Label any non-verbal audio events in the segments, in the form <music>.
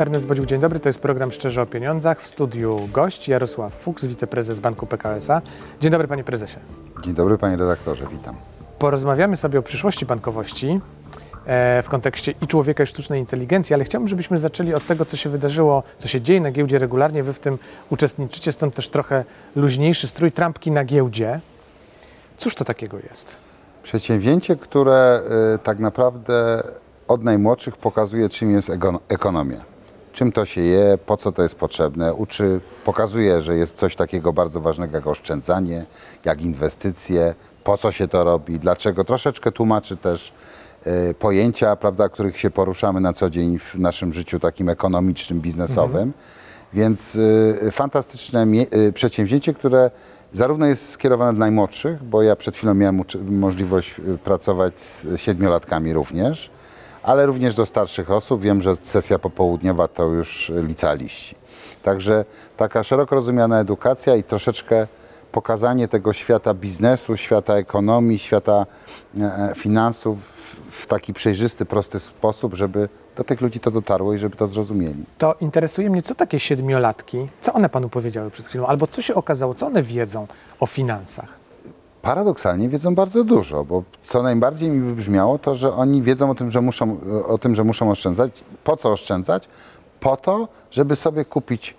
Ernest Bodziuk, dzień dobry. To jest program Szczerze o Pieniądzach. W studiu gość Jarosław Fuchs, wiceprezes Banku PKS-a. Dzień dobry, panie prezesie. Dzień dobry panie redaktorze, witam. Porozmawiamy sobie o przyszłości bankowości e, w kontekście i człowieka, i sztucznej inteligencji, ale chciałbym, żebyśmy zaczęli od tego, co się wydarzyło, co się dzieje na giełdzie regularnie. Wy w tym uczestniczycie, stąd też trochę luźniejszy strój trampki na giełdzie. Cóż to takiego jest? Przedsięwzięcie, które y, tak naprawdę od najmłodszych pokazuje, czym jest ekonomia. Czym to się je, po co to jest potrzebne. Uczy, pokazuje, że jest coś takiego bardzo ważnego jak oszczędzanie, jak inwestycje, po co się to robi, dlaczego. Troszeczkę tłumaczy też y, pojęcia, prawda, których się poruszamy na co dzień w naszym życiu takim ekonomicznym, biznesowym. Więc y, fantastyczne y, przedsięwzięcie, które zarówno jest skierowane dla najmłodszych, bo ja przed chwilą miałem możliwość y, pracować z siedmiolatkami również, ale również do starszych osób. Wiem, że sesja popołudniowa to już licealiści. Także taka szeroko rozumiana edukacja i troszeczkę pokazanie tego świata biznesu, świata ekonomii, świata e, e, finansów w taki przejrzysty, prosty sposób, żeby do tych ludzi to dotarło i żeby to zrozumieli. To interesuje mnie, co takie siedmiolatki, co one panu powiedziały przed chwilą, albo co się okazało, co one wiedzą o finansach? Paradoksalnie wiedzą bardzo dużo, bo co najbardziej mi wybrzmiało, to że oni wiedzą o tym, że muszą, o tym, że muszą oszczędzać. Po co oszczędzać? Po to, żeby sobie kupić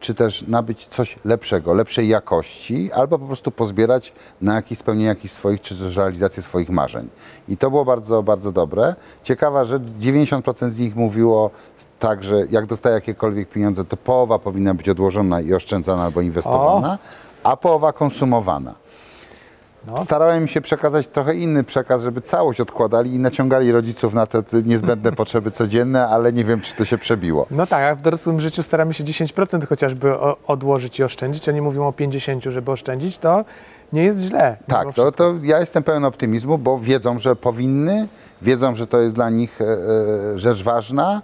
czy też nabyć coś lepszego, lepszej jakości, albo po prostu pozbierać na jakieś spełnienie jakichś swoich, czy też realizację swoich marzeń. I to było bardzo, bardzo dobre. Ciekawa rzecz, 90% z nich mówiło tak, że jak dostaje jakiekolwiek pieniądze, to połowa powinna być odłożona i oszczędzana albo inwestowana, a połowa konsumowana. No, Starałem się przekazać trochę inny przekaz, żeby całość odkładali i naciągali rodziców na te niezbędne <laughs> potrzeby codzienne, ale nie wiem, czy to się przebiło. no tak, a w dorosłym życiu staramy się 10% chociażby odłożyć i oszczędzić. Oni mówią o 50%, żeby oszczędzić, to nie jest źle. Tak, to, to ja jestem pełen optymizmu, bo wiedzą, że powinny, wiedzą, że to jest dla nich e, e, rzecz ważna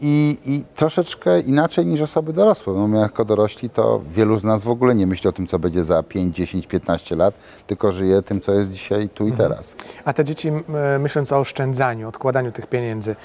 i, i troszeczkę inaczej niż osoby dorosłe. No my jako dorośli to wielu z nas w ogóle nie myśli o tym, co będzie za 5, 10, 15 lat, tylko żyje tym, co jest dzisiaj, tu i teraz. A te dzieci, m, myśląc o oszczędzaniu, odkładaniu tych pieniędzy,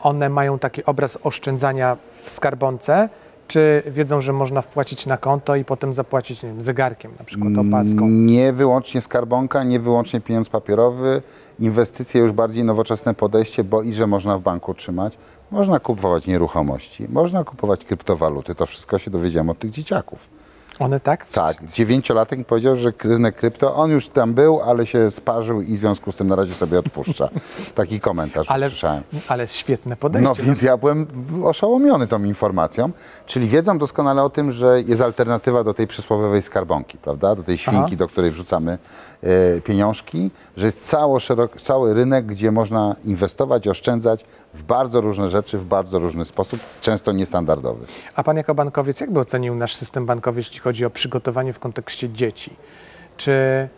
one mają taki obraz oszczędzania w skarbonce, czy wiedzą, że można wpłacić na konto i potem zapłacić, nie wiem, zegarkiem, na przykład opaską? Nie wyłącznie skarbonka, nie wyłącznie pieniądz papierowy, inwestycje już bardziej nowoczesne podejście, bo i że można w banku trzymać, można kupować nieruchomości, można kupować kryptowaluty, to wszystko się dowiedziałem od tych dzieciaków. One tak? Tak, dziewięciolatek mi powiedział, że rynek krypto, on już tam był, ale się sparzył i w związku z tym na razie sobie odpuszcza. <laughs> Taki komentarz Ale, usłyszałem. ale świetne podejście. No więc ja byłem oszołomiony tą informacją, czyli wiedzą doskonale o tym, że jest alternatywa do tej przysłowiowej skarbonki, prawda? Do tej świnki, Aha. do której wrzucamy pieniążki, że jest cało szerok, cały rynek, gdzie można inwestować, oszczędzać w bardzo różne rzeczy, w bardzo różny sposób, często niestandardowy. A pan jako bankowiec, jakby ocenił nasz system bankowy, jeśli chodzi o przygotowanie w kontekście dzieci? Czy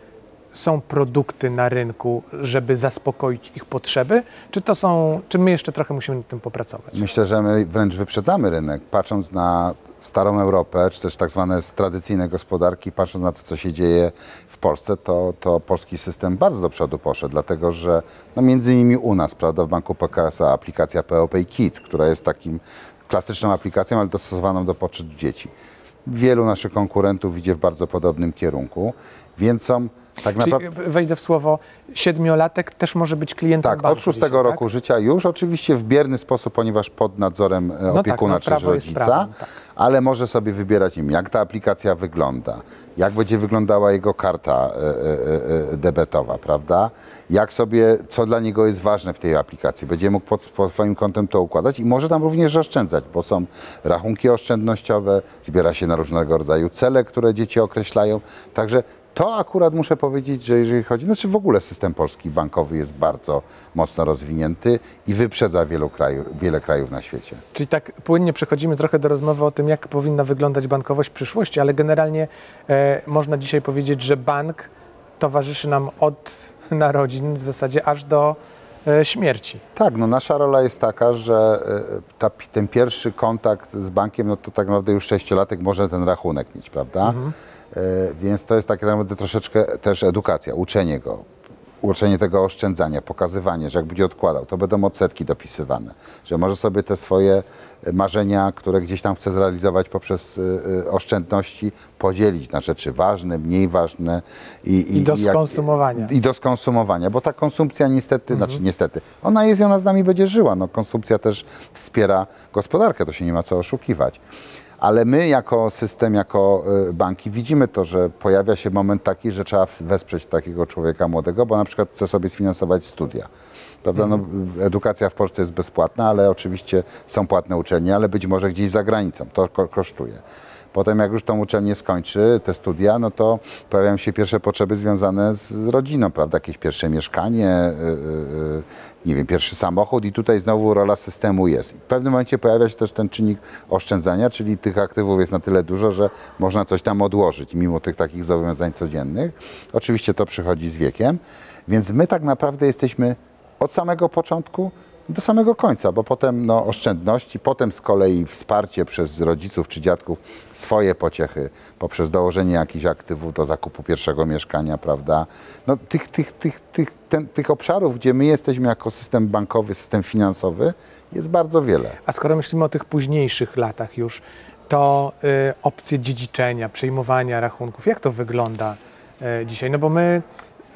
są produkty na rynku, żeby zaspokoić ich potrzeby? Czy to są, czy my jeszcze trochę musimy nad tym popracować? Myślę, że my wręcz wyprzedzamy rynek, patrząc na starą Europę, czy też tak zwane tradycyjne gospodarki, patrząc na to, co się dzieje w Polsce, to, to polski system bardzo do przodu poszedł, dlatego że no między innymi u nas, prawda, w banku PKS-a aplikacja POPay Kids, która jest takim klasyczną aplikacją, ale dostosowaną do potrzeb dzieci. Wielu naszych konkurentów idzie w bardzo podobnym kierunku, więc są tak naprawdę... wejdę w słowo, siedmiolatek też może być klientem Tak, banku od szóstego dzisiaj, roku życia już, oczywiście w bierny sposób, ponieważ pod nadzorem e, tak, opiekuna no, czy rodzica, prawem, tak. ale może sobie wybierać im, jak ta aplikacja wygląda, jak będzie wyglądała jego karta e, e, e, debetowa, prawda? Jak sobie, co dla niego jest ważne w tej aplikacji. Będzie mógł pod, pod swoim kontem to układać i może tam również oszczędzać, bo są rachunki oszczędnościowe, zbiera się na różnego rodzaju cele, które dzieci określają. Także to akurat muszę powiedzieć, że jeżeli chodzi, znaczy w ogóle system polski bankowy jest bardzo mocno rozwinięty i wyprzedza wielu krajów, wiele krajów na świecie. Czyli tak płynnie przechodzimy trochę do rozmowy o tym, jak powinna wyglądać bankowość w przyszłości, ale generalnie e, można dzisiaj powiedzieć, że bank towarzyszy nam od <laughs> narodzin w zasadzie aż do e, śmierci. Tak, no nasza rola jest taka, że e, ta, ten pierwszy kontakt z bankiem, no to tak naprawdę już sześciolatek może ten rachunek mieć, prawda? E, Więc to jest tak naprawdę troszeczkę też edukacja, uczenie go. uczenie tego oszczędzania, pokazywanie, że jak będzie odkładał, to będą odsetki dopisywane, że może sobie te swoje marzenia, które gdzieś tam chce zrealizować poprzez y, y, oszczędności, podzielić na rzeczy ważne, mniej ważne. I do jak- skonsumowania. I do skonsumowania, bo ta konsumpcja niestety, znaczy niestety, ona jest i ona z nami będzie żyła. No, konsumpcja też wspiera gospodarkę, to się nie ma co oszukiwać. Ale my jako system, jako y, banki widzimy to, że pojawia się moment taki, że trzeba wesprzeć takiego człowieka młodego, bo na przykład chce sobie sfinansować studia. Prawda? No, edukacja w Polsce jest bezpłatna, ale oczywiście są płatne uczelnie, ale być może gdzieś za granicą. To ko- kosztuje. Potem jak już tą uczelnię skończy, te studia, no to pojawiają się pierwsze potrzeby związane z, rodziną, prawda? Jakieś pierwsze mieszkanie, yy, yy, nie wiem, pierwszy samochód i tutaj znowu rola systemu jest. W pewnym momencie pojawia się też ten czynnik oszczędzania, czyli tych aktywów jest na tyle dużo, że można coś tam odłożyć, mimo tych takich zobowiązań codziennych. Oczywiście to przychodzi z wiekiem, więc my tak naprawdę jesteśmy od samego początku do samego końca, bo potem no, oszczędności, potem z kolei wsparcie przez rodziców czy dziadków, swoje pociechy poprzez dołożenie jakichś aktywów do zakupu pierwszego mieszkania, prawda? No, tych, tych, tych, tych, ten, tych obszarów, gdzie my jesteśmy jako system bankowy, system finansowy, jest bardzo wiele. A skoro myślimy o tych późniejszych latach już, to y, opcje dziedziczenia, przejmowania rachunków, jak to wygląda y, dzisiaj? No bo my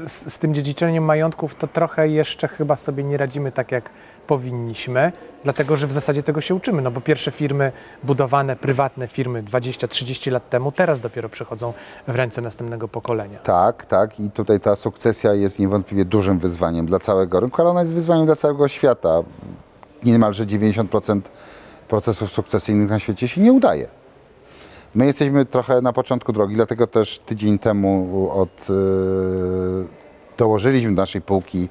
z, z tym dziedziczeniem majątków to trochę jeszcze chyba sobie nie radzimy tak, jak powinniśmy, dlatego że w zasadzie tego się uczymy. No bo pierwsze firmy budowane, prywatne firmy 20-30 lat temu, teraz dopiero przechodzą w ręce następnego pokolenia. Tak, tak. I tutaj ta sukcesja jest niewątpliwie dużym wyzwaniem dla całego rynku, ale ona jest wyzwaniem dla całego świata. Niemalże 90% procesów sukcesyjnych na świecie się nie udaje. My jesteśmy trochę na początku drogi, dlatego też tydzień temu od, yy, dołożyliśmy do naszej półki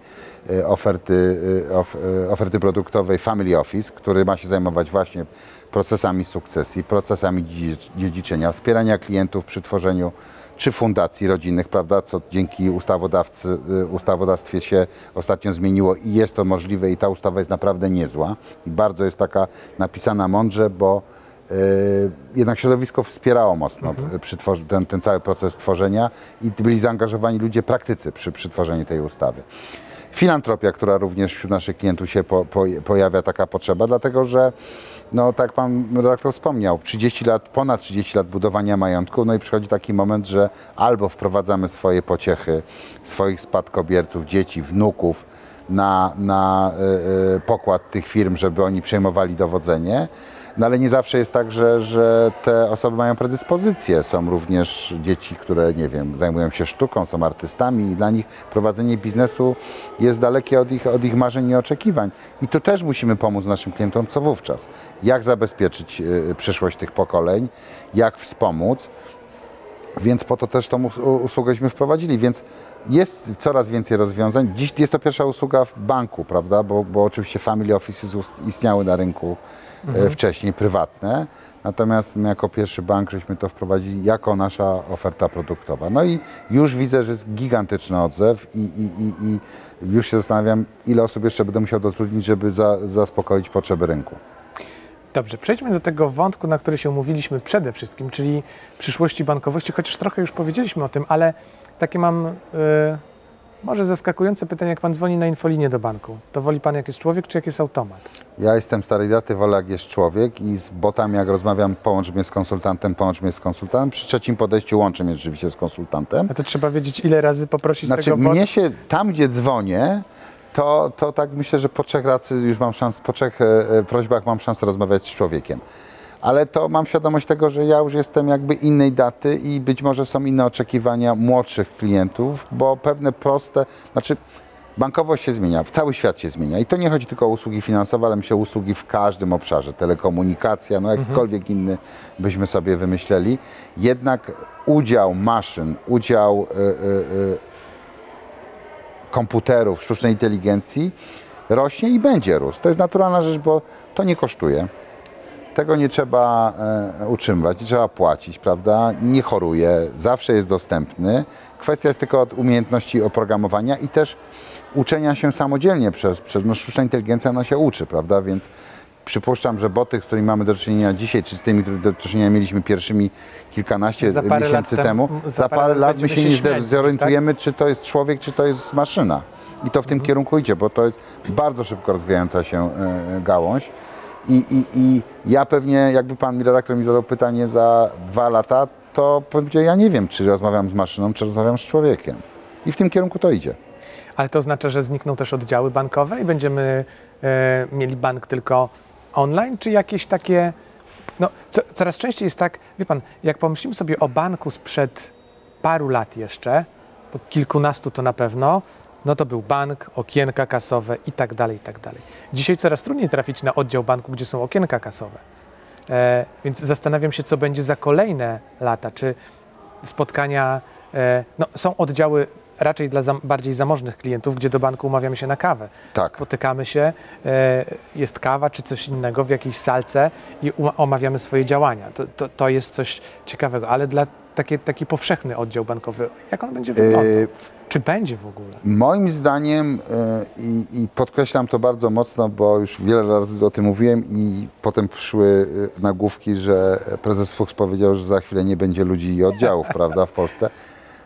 yy, oferty, of, yy, oferty produktowej Family Office, który ma się zajmować właśnie procesami sukcesji, procesami dziedzic- dziedziczenia, wspierania klientów przy tworzeniu czy fundacji rodzinnych, prawda, co dzięki ustawodawcy, ustawodawstwie się ostatnio zmieniło i jest to możliwe i ta ustawa jest naprawdę niezła. I bardzo jest taka napisana mądrze, bo jednak środowisko wspierało mocno tworzy- ten, ten cały proces tworzenia i byli zaangażowani ludzie praktycy przy, przy tworzeniu tej ustawy. Filantropia, która również wśród naszych klientów się po, po, pojawia taka potrzeba, dlatego że, no tak pan redaktor wspomniał, 30 lat, ponad 30 lat budowania majątku, no i przychodzi taki moment, że albo wprowadzamy swoje pociechy, swoich spadkobierców, dzieci, wnuków na, na y, y, pokład tych firm, żeby oni przejmowali dowodzenie, no ale nie zawsze jest tak, że, że te osoby mają predyspozycje. Są również dzieci, które, nie wiem, zajmują się sztuką, są artystami i dla nich prowadzenie biznesu jest dalekie od ich, od ich marzeń i oczekiwań. I tu też musimy pomóc naszym klientom, co wówczas. Jak zabezpieczyć y, przyszłość tych pokoleń, jak wspomóc. Więc po to też tą usługęśmy wprowadzili. Więc jest coraz więcej rozwiązań. Dziś jest to pierwsza usługa w banku, prawda? Bo, bo oczywiście family offices istniały na rynku e, wcześniej, prywatne. Natomiast my jako pierwszy bank żeśmy to wprowadzili jako nasza oferta produktowa. No i już widzę, że jest gigantyczny odzew i, i, i, i już się zastanawiam, ile osób jeszcze będę musiał dotrudnić, żeby za, zaspokoić potrzeby rynku. Dobrze, przejdźmy do tego wątku, na który się umówiliśmy przede wszystkim, czyli przyszłości bankowości, chociaż trochę już powiedzieliśmy o tym, ale takie mam y, może zaskakujące pytanie, jak pan dzwoni na infolinię do banku. To woli pan, jak jest człowiek, czy jak jest automat? Ja jestem starej daty, wolę jak jest człowiek i z botami jak rozmawiam, połącz mnie z konsultantem, połącz mnie z konsultantem. Przy trzecim podejściu łączę mnie rzeczywiście z konsultantem. A to trzeba wiedzieć, ile razy poprosić Znaczy tego bota. mnie się, tam gdzie dzwonię, to, to tak myślę, że po trzech razy już mam szansę, po trzech e, e, prośbach mam szansę rozmawiać z człowiekiem. Ale to mam świadomość tego, że ja już jestem jakby innej daty i być może są inne oczekiwania młodszych klientów, bo pewne proste, znaczy bankowość się zmienia, cały świat się zmienia i to nie chodzi tylko o usługi finansowe, ale myślę o usługi w każdym obszarze, telekomunikacja, no jakikolwiek inny byśmy sobie wymyśleli. Jednak udział maszyn, udział y, y, y, komputerów, sztucznej inteligencji rośnie i będzie rósł. To jest naturalna rzecz, bo to nie kosztuje. Tego nie trzeba e, utrzymywać, nie trzeba płacić, prawda? Nie choruje, zawsze jest dostępny. Kwestia jest tylko od umiejętności oprogramowania i też uczenia się samodzielnie przez, przez no, sztuczna inteligencja, ona się uczy, prawda? Więc Przypuszczam, że boty, z którymi mamy do czynienia dzisiaj, czy z tymi, które do czynienia mieliśmy pierwszymi kilkanaście miesięcy lat temu- za parę lat my się się nie śmiać z nich, tak? zorientujemy, czy to jest człowiek, czy to jest maszyna. I to w Mhm. tym kierunku idzie, bo to jest bardzo szybko rozwijająca się e, gałąź. I, i, I ja pewnie, jakby pan mi redaktor mi zadał pytanie za dwa lata, to powiedział, ja nie wiem, czy rozmawiam z maszyną, czy rozmawiam z człowiekiem. I w tym kierunku to idzie. Ale to oznacza, że znikną też oddziały bankowe i będziemy e, mieli bank tylko online, czy jakieś takie. No, co, coraz częściej jest tak, wie pan, jak pomyślimy sobie o banku sprzed paru lat jeszcze, po kilkunastu to na pewno, no to był bank, okienka kasowe i tak dalej, i tak dalej. Dzisiaj coraz trudniej trafić na oddział banku, gdzie są okienka kasowe. E, więc zastanawiam się, co będzie za kolejne lata. Czy spotkania, e, no, są oddziały raczej dla zam, bardziej zamożnych klientów, gdzie do banku umawiamy się na kawę. Tak. Spotykamy się, e, jest kawa czy coś innego w jakiejś salce i omawiamy swoje działania. To, to, to jest coś ciekawego, ale dla taki, taki powszechny oddział bankowy, jak on będzie wyglądał? Yy, Czy będzie w ogóle? Moim zdaniem, e, i, i podkreślam to bardzo mocno, bo już wiele razy o tym mówiłem i potem przyszły e, nagłówki, że prezes Fuchs powiedział, że za chwilę nie będzie ludzi i oddziałów, <laughs> prawda, w Polsce.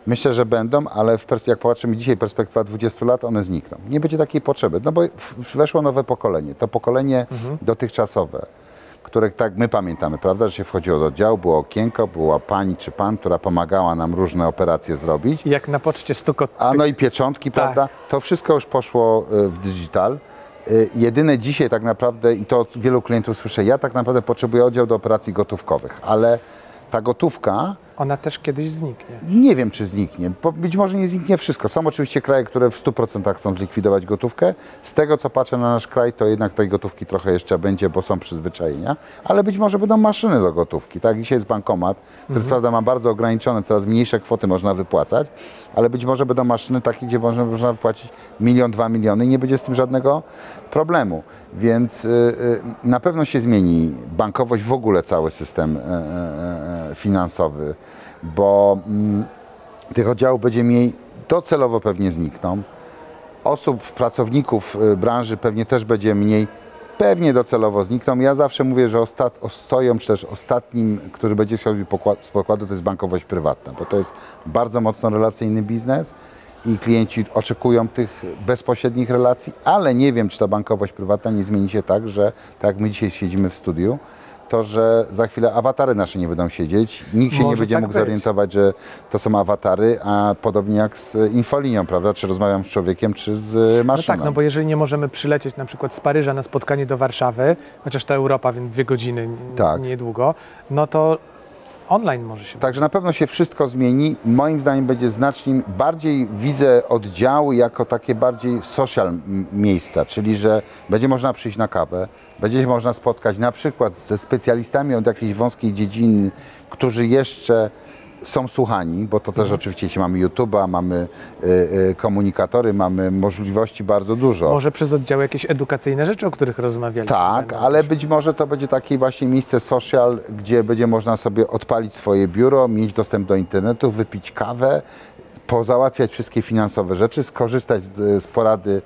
Myślę, że będą, ale jak popatrzymy dzisiaj, perspektywa 20 lat, one znikną. Nie będzie takiej potrzeby, no bo weszło nowe pokolenie. To pokolenie dotychczasowe, które tak my pamiętamy, prawda, że się wchodziło do oddziału, było okienko, była pani czy pan, która pomagała nam różne operacje zrobić. Jak na poczcie stukot... A no i pieczątki, Tak. prawda? To wszystko już poszło e, w digital. E, Jedyne dzisiaj tak naprawdę, i to od wielu klientów słyszę, ja tak naprawdę potrzebuję oddział do operacji gotówkowych, ale ta gotówka Ona też kiedyś zniknie. nie wiem, czy zniknie. Bo być może nie zniknie wszystko. Są oczywiście kraje, które w 100% chcą zlikwidować gotówkę. Z tego, co patrzę na nasz kraj, to jednak tej gotówki trochę jeszcze będzie, bo są przyzwyczajenia. Ale być może będą maszyny do gotówki. Tak, dzisiaj jest bankomat, który Mhm. prawda ma bardzo ograniczone, coraz mniejsze kwoty można wypłacać, ale być może będą maszyny takie, gdzie można, można wypłacić milion, dwa miliony i nie będzie z tym żadnego problemu. Więc y, y, na pewno się zmieni bankowość, w ogóle cały system e, e, e, finansowy, bo mm, tych oddziałów będzie mniej, docelowo pewnie znikną. Osób, pracowników y, branży pewnie też będzie mniej, pewnie docelowo znikną. Ja zawsze mówię, że ostat, czy też ostatnim, który będzie schodził z pokładu, to jest bankowość prywatna, bo to jest bardzo mocno relacyjny biznes i klienci oczekują tych bezpośrednich relacji, ale nie wiem, czy ta bankowość prywatna nie zmieni się tak, że tak jak my dzisiaj siedzimy w studiu, to, że za chwilę awatary nasze nie będą siedzieć, nikt się nie Może będzie tak mógł być. zorientować, że to są awatary, a podobnie jak z infolinią, prawda? Czy rozmawiam z człowiekiem, czy z No maszyną. tak, no bo jeżeli nie możemy przylecieć na przykład z Paryża na spotkanie do Warszawy, chociaż to Europa, więc dwie godziny, Tak. niedługo, no to online może się... Także na pewno się wszystko zmieni. Moim zdaniem będzie znacznie bardziej widzę oddziały jako takie bardziej social miejsca, czyli że będzie można przyjść na kawę, będzie się można spotkać na przykład ze specjalistami od jakiejś wąskiej dziedziny, którzy jeszcze są słuchani, bo to też oczywiście jeśli mamy YouTube'a, mamy y, y, komunikatory, mamy możliwości bardzo dużo. Może przez oddziały jakieś edukacyjne rzeczy, o których rozmawialiśmy. Tak, ale być może to będzie takie właśnie miejsce social, gdzie będzie można sobie odpalić swoje biuro, mieć dostęp do internetu, wypić kawę, pozałatwiać wszystkie finansowe rzeczy, skorzystać z, z porady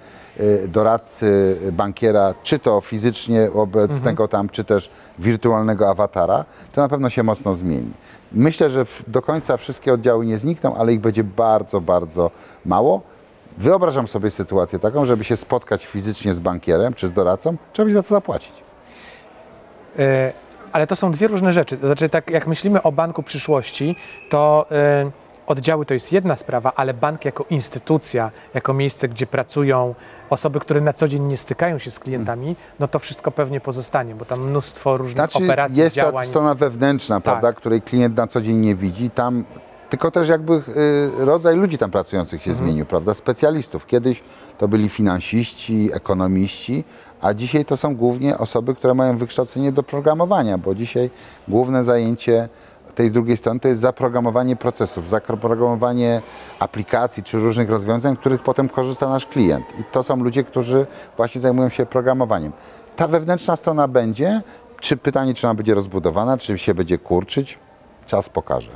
doradcy, y, bankiera, czy to fizycznie obecnego tam, czy też wirtualnego awatara, to na pewno się mocno zmieni. Myślę, że do końca wszystkie oddziały nie znikną, ale ich będzie bardzo, bardzo mało. Wyobrażam sobie sytuację taką, żeby się spotkać fizycznie z bankierem czy z doradcą, trzeba za to zapłacić. E, Ale to są dwie różne rzeczy. To znaczy, tak jak myślimy o banku przyszłości, to e, oddziały to jest jedna sprawa, ale bank jako instytucja, jako miejsce, gdzie pracują osoby, które na co dzień nie stykają się z klientami, no to wszystko pewnie pozostanie, bo tam mnóstwo różnych Znaczy operacji, jest ta działań. strona wewnętrzna, Tak. prawda, której klient na co dzień nie widzi. Tam tylko też jakby y, rodzaj ludzi tam pracujących się Mhm. zmienił, prawda? Specjalistów. Kiedyś to byli finansiści, ekonomiści, a dzisiaj to są głównie osoby, które mają wykształcenie do programowania, bo dzisiaj główne zajęcie tej drugiej strony to jest zaprogramowanie procesów, zaprogramowanie aplikacji czy różnych rozwiązań, których potem korzysta nasz klient. I to są ludzie, którzy właśnie zajmują się programowaniem. Ta wewnętrzna strona będzie, czy pytanie, czy ona będzie rozbudowana, czy się będzie kurczyć, czas pokaże.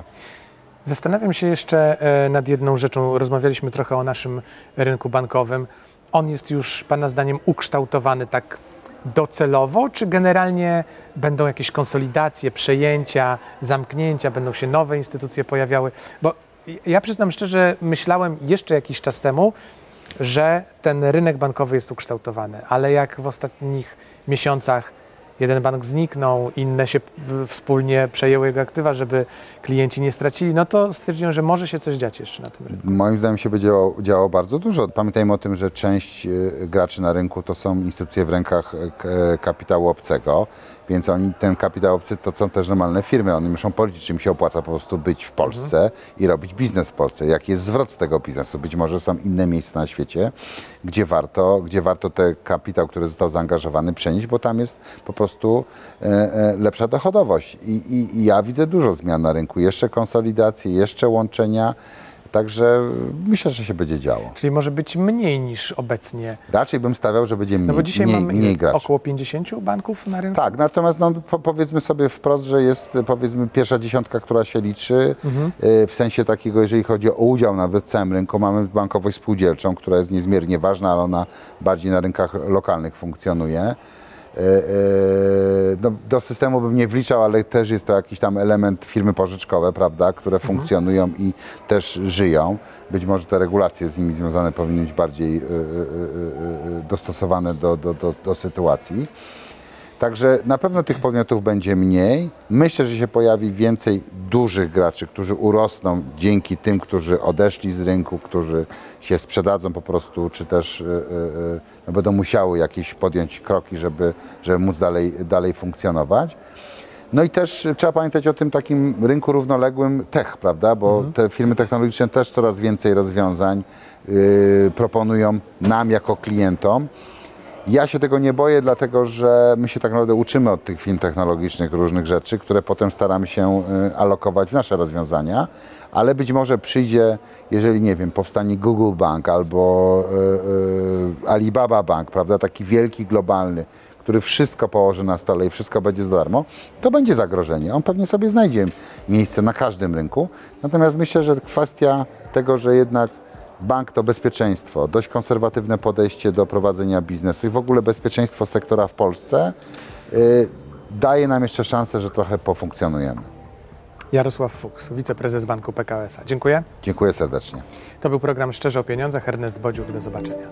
Zastanawiam się jeszcze e, nad jedną rzeczą. Rozmawialiśmy trochę o naszym rynku bankowym. On jest już, Pana zdaniem, ukształtowany tak docelowo, czy generalnie będą jakieś konsolidacje, przejęcia, zamknięcia, będą się nowe instytucje pojawiały? Bo ja przyznam szczerze, myślałem jeszcze jakiś czas temu, że ten rynek bankowy jest ukształtowany, ale jak w ostatnich miesiącach jeden bank zniknął, inne się wspólnie przejęły jego aktywa, żeby klienci nie stracili, no to stwierdziłem, że może się coś dziać jeszcze na tym rynku. Moim zdaniem się będzie działo, działo bardzo dużo. Pamiętajmy o tym, że część y, graczy na rynku to są instytucje w rękach y, k- kapitału obcego, więc oni, ten kapitał obcy to są też normalne firmy. Oni muszą policzyć, czy im się opłaca po prostu być w Polsce i robić biznes w Polsce. Jaki jest zwrot z tego biznesu? Być może są inne miejsca na świecie, gdzie warto, gdzie warto ten kapitał, który został zaangażowany, przenieść, bo tam jest po prostu e, e, lepsza dochodowość. I, i, I ja widzę dużo zmian na rynku. Jeszcze konsolidacje, jeszcze łączenia. Także myślę, że się będzie działo. Czyli może być mniej niż obecnie. Raczej bym stawiał, że będzie mniej, No bo dzisiaj mniej, mamy mniej graczy. około 50 banków na rynku. Tak, natomiast no, po, powiedzmy sobie wprost, że jest powiedzmy pierwsza dziesiątka, która się liczy, y, w sensie takiego, jeżeli chodzi o udział nawet w całym rynku, mamy bankowość spółdzielczą, która jest niezmiernie ważna, ale ona bardziej na rynkach lokalnych funkcjonuje. Y, y, No, do systemu bym nie wliczał, ale też jest to jakiś tam element firmy pożyczkowe, prawda, które funkcjonują i też żyją. Być może te regulacje z nimi związane powinny być bardziej y, dostosowane do, do, do, do sytuacji. Także na pewno tych podmiotów będzie mniej. Myślę, że się pojawi więcej dużych graczy, którzy urosną dzięki tym, którzy odeszli z rynku, którzy się sprzedadzą po prostu, czy też y, y, y, no będą musiały jakieś podjąć kroki, żeby, żeby móc dalej, dalej funkcjonować. No i też trzeba pamiętać o tym takim rynku równoległym tech, prawda? Bo te firmy technologiczne też coraz więcej rozwiązań y, proponują nam jako klientom. Ja się tego nie boję, dlatego że my się tak naprawdę uczymy od tych firm technologicznych różnych rzeczy, które potem staramy się y, alokować w nasze rozwiązania, ale być może przyjdzie, jeżeli nie wiem, powstanie Google Bank albo y, y, Alibaba Bank, prawda, taki wielki, globalny, który wszystko położy na stole i wszystko będzie za darmo, to będzie zagrożenie. On pewnie sobie znajdzie miejsce na każdym rynku. Natomiast myślę, że kwestia tego, że jednak bank to bezpieczeństwo, dość konserwatywne podejście do prowadzenia biznesu i w ogóle bezpieczeństwo sektora w Polsce y, daje nam jeszcze szansę, że trochę pofunkcjonujemy. Jarosław Fuchs, wiceprezes Banku PKO SA. Dziękuję. Dziękuję serdecznie. To był program Szczerze o Pieniądzach. Ernest Bodziuk, do zobaczenia.